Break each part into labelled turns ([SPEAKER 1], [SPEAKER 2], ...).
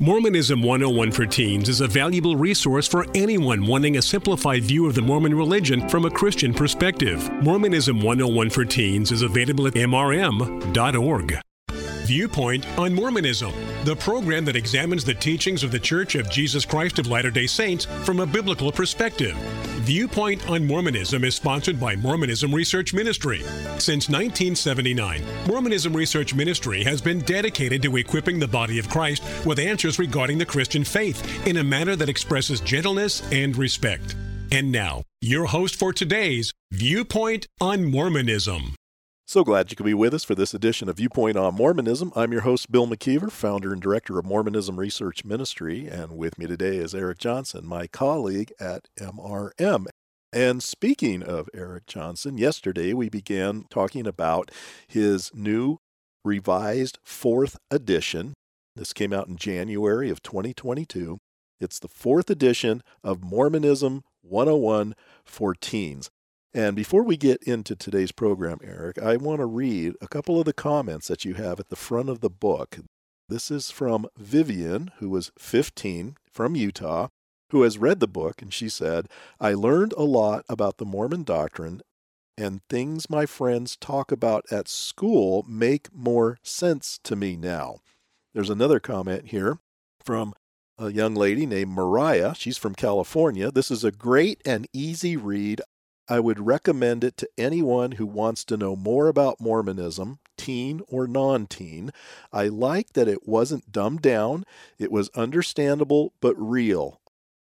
[SPEAKER 1] Mormonism 101 for Teens is a valuable resource for anyone wanting a simplified view of the Mormon religion from a Christian perspective. Mormonism 101 for Teens is available at mrm.org. Viewpoint on Mormonism, the program that examines the teachings of the Church of Jesus Christ of Latter day Saints from a biblical perspective. Viewpoint on Mormonism is sponsored by Mormonism Research Ministry. Since 1979, Mormonism Research Ministry has been dedicated to equipping the body of Christ with answers regarding the Christian faith in a manner that expresses gentleness and respect. And now, your host for today's Viewpoint on Mormonism.
[SPEAKER 2] So glad you could be with us for this edition of Viewpoint on Mormonism. I'm your host, Bill McKeever, founder and director of Mormonism Research Ministry, and with me today is Eric Johnson, my colleague at MRM. And speaking of Eric Johnson, yesterday we began talking about his new revised fourth edition. This came out in January of 2022. It's the fourth edition of Mormonism 101 for Teens. And before we get into today's program, Eric, I want to read a couple of the comments that you have at the front of the book. This is from Vivian, who was 15 from Utah, who has read the book, and she said, I learned a lot about the Mormon doctrine, and things my friends talk about at school make more sense to me now. There's another comment here from a young lady named Mariah. She's from California. This is a great and easy read. I would recommend it to anyone who wants to know more about Mormonism, teen or non teen. I like that it wasn't dumbed down, it was understandable but real.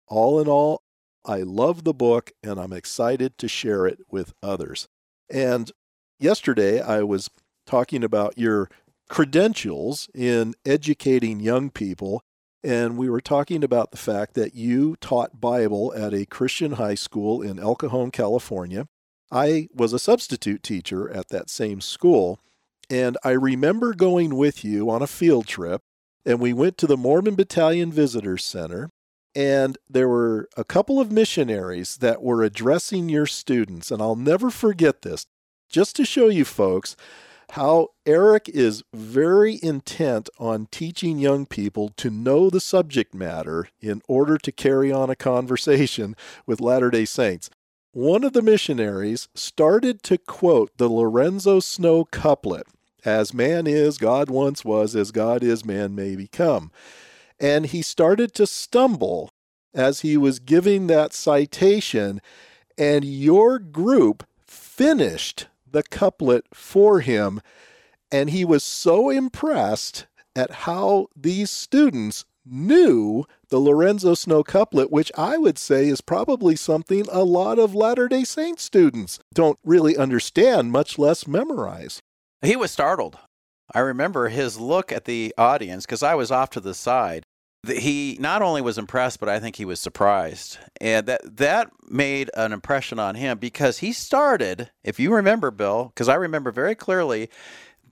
[SPEAKER 2] All in all, I love the book and I'm excited to share it with others. And yesterday I was talking about your credentials in educating young people and we were talking about the fact that you taught Bible at a Christian high school in El Cajon, California. I was a substitute teacher at that same school, and I remember going with you on a field trip, and we went to the Mormon Battalion Visitors Center, and there were a couple of missionaries that were addressing your students, and I'll never forget this. Just to show you folks how Eric is very intent on teaching young people to know the subject matter in order to carry on a conversation with Latter day Saints. One of the missionaries started to quote the Lorenzo Snow couplet As man is, God once was, as God is, man may become. And he started to stumble as he was giving that citation, and your group finished the couplet for him. And he was so impressed at how these students knew the Lorenzo Snow couplet, which I would say is probably something a lot of Latter day Saint students don't really understand, much less memorize.
[SPEAKER 3] He was startled. I remember his look at the audience because I was off to the side he not only was impressed, but I think he was surprised, and that that made an impression on him because he started, if you remember, Bill, because I remember very clearly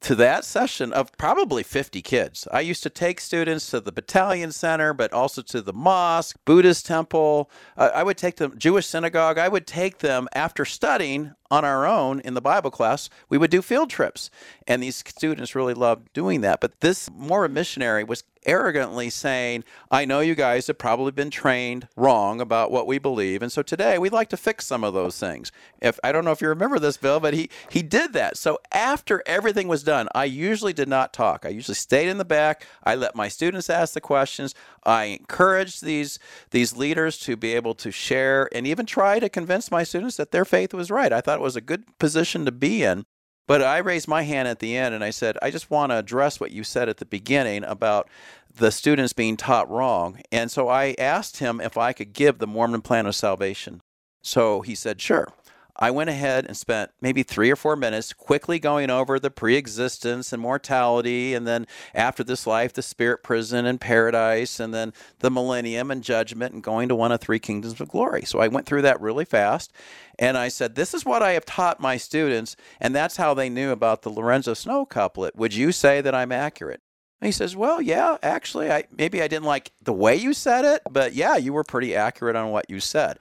[SPEAKER 3] to that session of probably 50 kids. I used to take students to the battalion center, but also to the mosque, Buddhist temple. Uh, I would take them Jewish synagogue. I would take them after studying on our own in the Bible class. We would do field trips, and these students really loved doing that. But this more missionary was arrogantly saying, I know you guys have probably been trained wrong about what we believe. And so today we'd like to fix some of those things. If I don't know if you remember this, Bill, but he, he did that. So after everything was done, I usually did not talk. I usually stayed in the back. I let my students ask the questions. I encouraged these these leaders to be able to share and even try to convince my students that their faith was right. I thought it was a good position to be in. But I raised my hand at the end and I said, I just want to address what you said at the beginning about the students being taught wrong. And so I asked him if I could give the Mormon plan of salvation. So he said, sure. I went ahead and spent maybe three or four minutes quickly going over the pre existence and mortality, and then after this life, the spirit prison and paradise, and then the millennium and judgment, and going to one of three kingdoms of glory. So I went through that really fast, and I said, This is what I have taught my students, and that's how they knew about the Lorenzo Snow couplet. Would you say that I'm accurate? He says, "Well, yeah, actually, I maybe I didn't like the way you said it, but yeah, you were pretty accurate on what you said."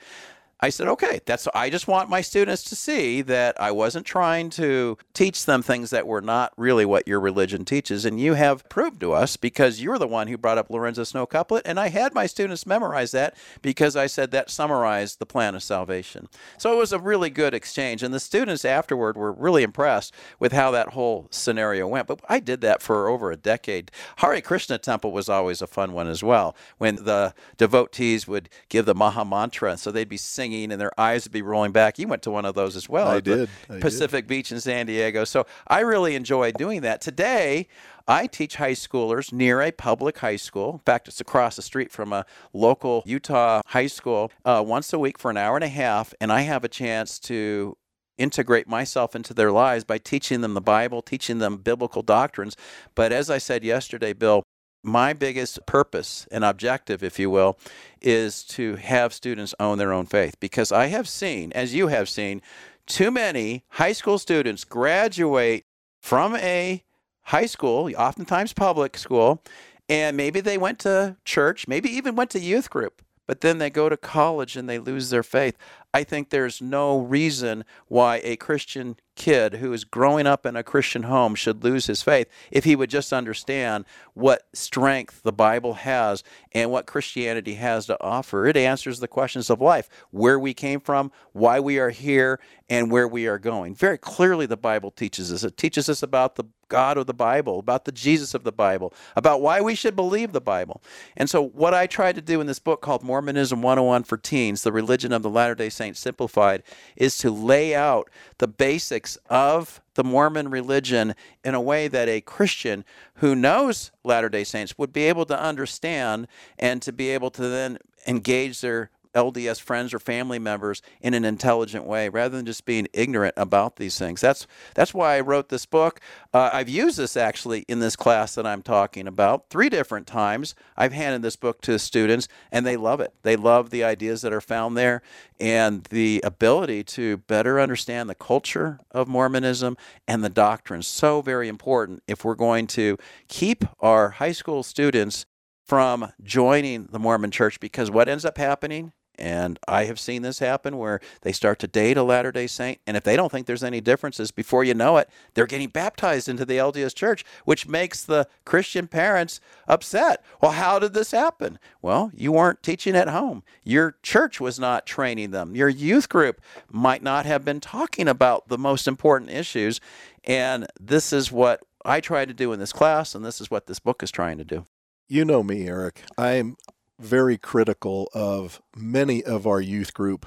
[SPEAKER 3] I said, okay, that's I just want my students to see that I wasn't trying to teach them things that were not really what your religion teaches. And you have proved to us because you're the one who brought up Lorenzo Snow couplet. And I had my students memorize that because I said that summarized the plan of salvation. So it was a really good exchange. And the students afterward were really impressed with how that whole scenario went. But I did that for over a decade. Hare Krishna Temple was always a fun one as well, when the devotees would give the Maha Mantra. So they'd be singing singing and their eyes would be rolling back. You went to one of those as well.
[SPEAKER 2] I did. I
[SPEAKER 3] Pacific
[SPEAKER 2] did.
[SPEAKER 3] Beach in San Diego. So I really enjoy doing that. Today, I teach high schoolers near a public high school. In fact, it's across the street from a local Utah high school uh, once a week for an hour and a half. And I have a chance to integrate myself into their lives by teaching them the Bible, teaching them biblical doctrines. But as I said yesterday, Bill, my biggest purpose and objective, if you will, is to have students own their own faith. Because I have seen, as you have seen, too many high school students graduate from a high school, oftentimes public school, and maybe they went to church, maybe even went to youth group, but then they go to college and they lose their faith. I think there's no reason why a Christian kid who is growing up in a Christian home should lose his faith if he would just understand what strength the Bible has and what Christianity has to offer. It answers the questions of life where we came from, why we are here, and where we are going. Very clearly, the Bible teaches us. It teaches us about the God of the Bible, about the Jesus of the Bible, about why we should believe the Bible. And so, what I tried to do in this book called Mormonism 101 for Teens, the religion of the Latter day Saints simplified, is to lay out the basics of the Mormon religion in a way that a Christian who knows Latter day Saints would be able to understand and to be able to then engage their LDS friends or family members in an intelligent way rather than just being ignorant about these things. That's that's why I wrote this book. Uh, I've used this actually in this class that I'm talking about three different times. I've handed this book to students and they love it. They love the ideas that are found there and the ability to better understand the culture of Mormonism and the doctrines. So very important if we're going to keep our high school students from joining the Mormon church because what ends up happening and I have seen this happen where they start to date a Latter day Saint. And if they don't think there's any differences, before you know it, they're getting baptized into the LDS church, which makes the Christian parents upset. Well, how did this happen? Well, you weren't teaching at home. Your church was not training them. Your youth group might not have been talking about the most important issues. And this is what I try to do in this class, and this is what this book is trying to do.
[SPEAKER 2] You know me, Eric. I'm very critical of many of our youth group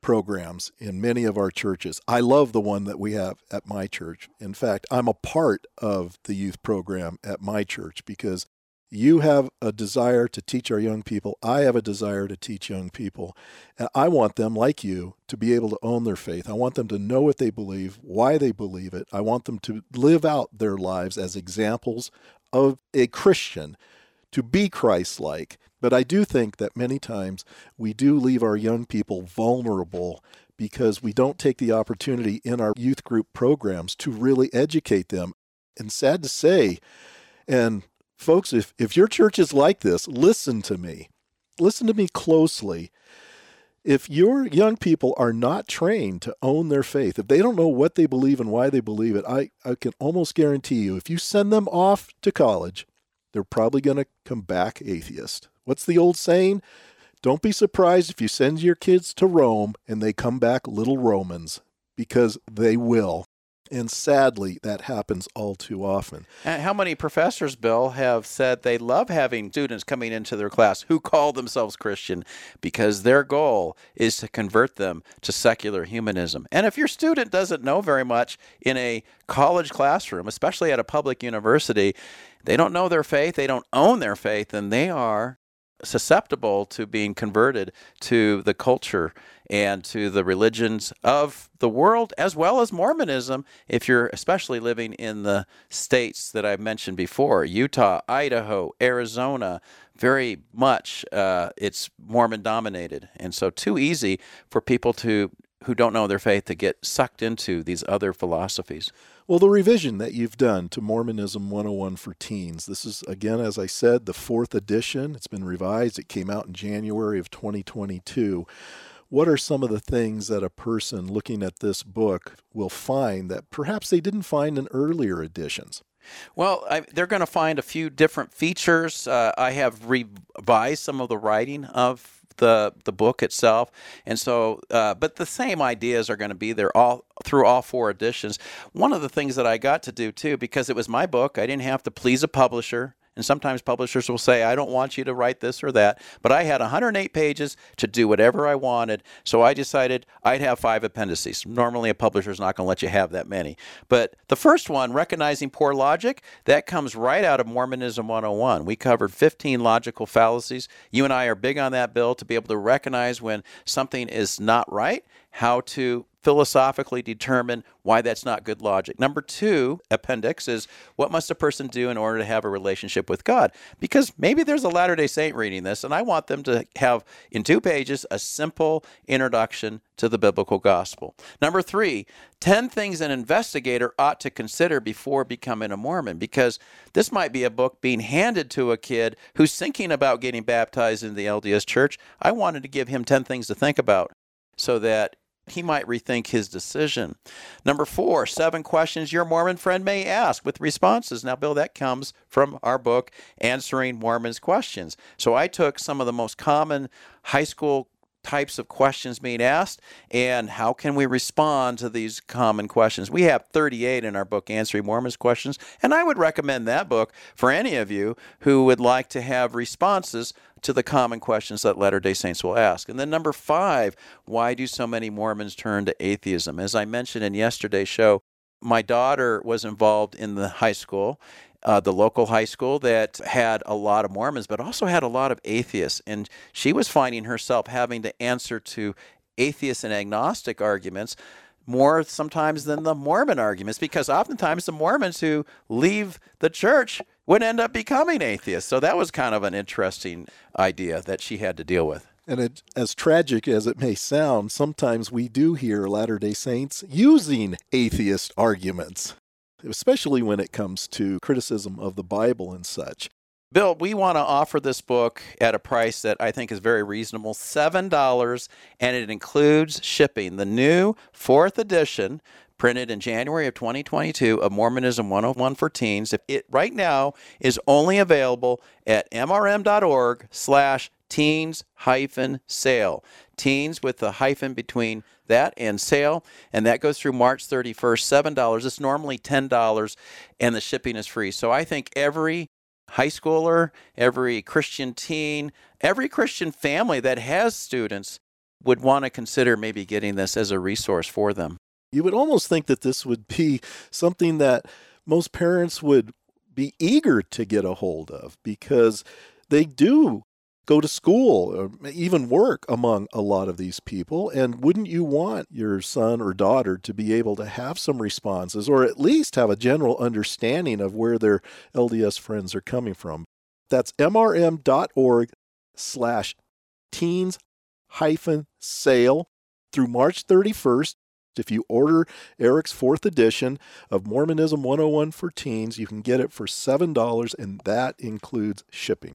[SPEAKER 2] programs in many of our churches. I love the one that we have at my church. In fact, I'm a part of the youth program at my church because you have a desire to teach our young people. I have a desire to teach young people. And I want them, like you, to be able to own their faith. I want them to know what they believe, why they believe it. I want them to live out their lives as examples of a Christian, to be Christ like but I do think that many times we do leave our young people vulnerable because we don't take the opportunity in our youth group programs to really educate them. And sad to say, and folks, if, if your church is like this, listen to me. Listen to me closely. If your young people are not trained to own their faith, if they don't know what they believe and why they believe it, I, I can almost guarantee you, if you send them off to college, they're probably going to come back atheist. What's the old saying? Don't be surprised if you send your kids to Rome and they come back little Romans, because they will. And sadly, that happens all too often.
[SPEAKER 3] And how many professors, Bill, have said they love having students coming into their class who call themselves Christian because their goal is to convert them to secular humanism? And if your student doesn't know very much in a college classroom, especially at a public university, they don't know their faith, they don't own their faith, and they are susceptible to being converted to the culture and to the religions of the world as well as Mormonism if you're especially living in the states that I've mentioned before Utah, Idaho, Arizona. Very much uh, it's Mormon dominated. And so, too easy for people to who don't know their faith to get sucked into these other philosophies.
[SPEAKER 2] Well, the revision that you've done to Mormonism 101 for Teens, this is, again, as I said, the fourth edition. It's been revised. It came out in January of 2022. what are some of the things that a person looking at this book will find that perhaps they didn't find in earlier editions?
[SPEAKER 3] Well, I, they're going to find a few different features. Uh, I have revised some of the writing of the the book itself, and so, uh, but the same ideas are going to be there all through all four editions. One of the things that I got to do too, because it was my book, I didn't have to please a publisher. And sometimes publishers will say, I don't want you to write this or that. But I had 108 pages to do whatever I wanted. So I decided I'd have five appendices. Normally, a publisher's not going to let you have that many. But the first one, Recognizing Poor Logic, that comes right out of Mormonism 101. We covered 15 logical fallacies. You and I are big on that, Bill, to be able to recognize when something is not right, how to philosophically determine why that's not good logic. Number two, appendix, is what must a person do in order to have a relationship with God? Because maybe there's a Latter day Saint reading this, and I want them to have, in two pages, a simple introduction to the biblical gospel. Number three, 10 things an investigator ought to consider before becoming a Mormon, because this might be a book being handed to a kid who's thinking about getting baptized in the LDS church. I wanted to give him 10 things to think about so that he might rethink his decision. Number four, seven questions your Mormon friend may ask with responses. Now, Bill, that comes from our book, Answering Mormons' Questions. So I took some of the most common high school types of questions being asked and how can we respond to these common questions. We have 38 in our book, Answering Mormons Questions, and I would recommend that book for any of you who would like to have responses to the common questions that Latter day Saints will ask. And then, number five, why do so many Mormons turn to atheism? As I mentioned in yesterday's show, my daughter was involved in the high school uh, the local high school that had a lot of Mormons, but also had a lot of atheists. And she was finding herself having to answer to atheist and agnostic arguments more sometimes than the Mormon arguments, because oftentimes the Mormons who leave the church would end up becoming atheists. So that was kind of an interesting idea that she had to deal with.
[SPEAKER 2] And it, as tragic as it may sound, sometimes we do hear Latter day Saints using atheist arguments especially when it comes to criticism of the Bible and such.
[SPEAKER 3] Bill, we want to offer this book at a price that I think is very reasonable $7, and it includes shipping. The new fourth edition, printed in January of 2022, of Mormonism 101 for Teens. It right now is only available at mrm.org slash teens hyphen sale. Teens with the hyphen between that and sale, and that goes through March 31st, $7. It's normally $10, and the shipping is free. So I think every high schooler, every Christian teen, every Christian family that has students would want to consider maybe getting this as a resource for them.
[SPEAKER 2] You would almost think that this would be something that most parents would be eager to get a hold of because they do go to school or even work among a lot of these people. And wouldn't you want your son or daughter to be able to have some responses or at least have a general understanding of where their LDS friends are coming from? That's mrm.org slash teens hyphen sale through March 31st. If you order Eric's fourth edition of Mormonism 101 for Teens, you can get it for $7, and that includes shipping.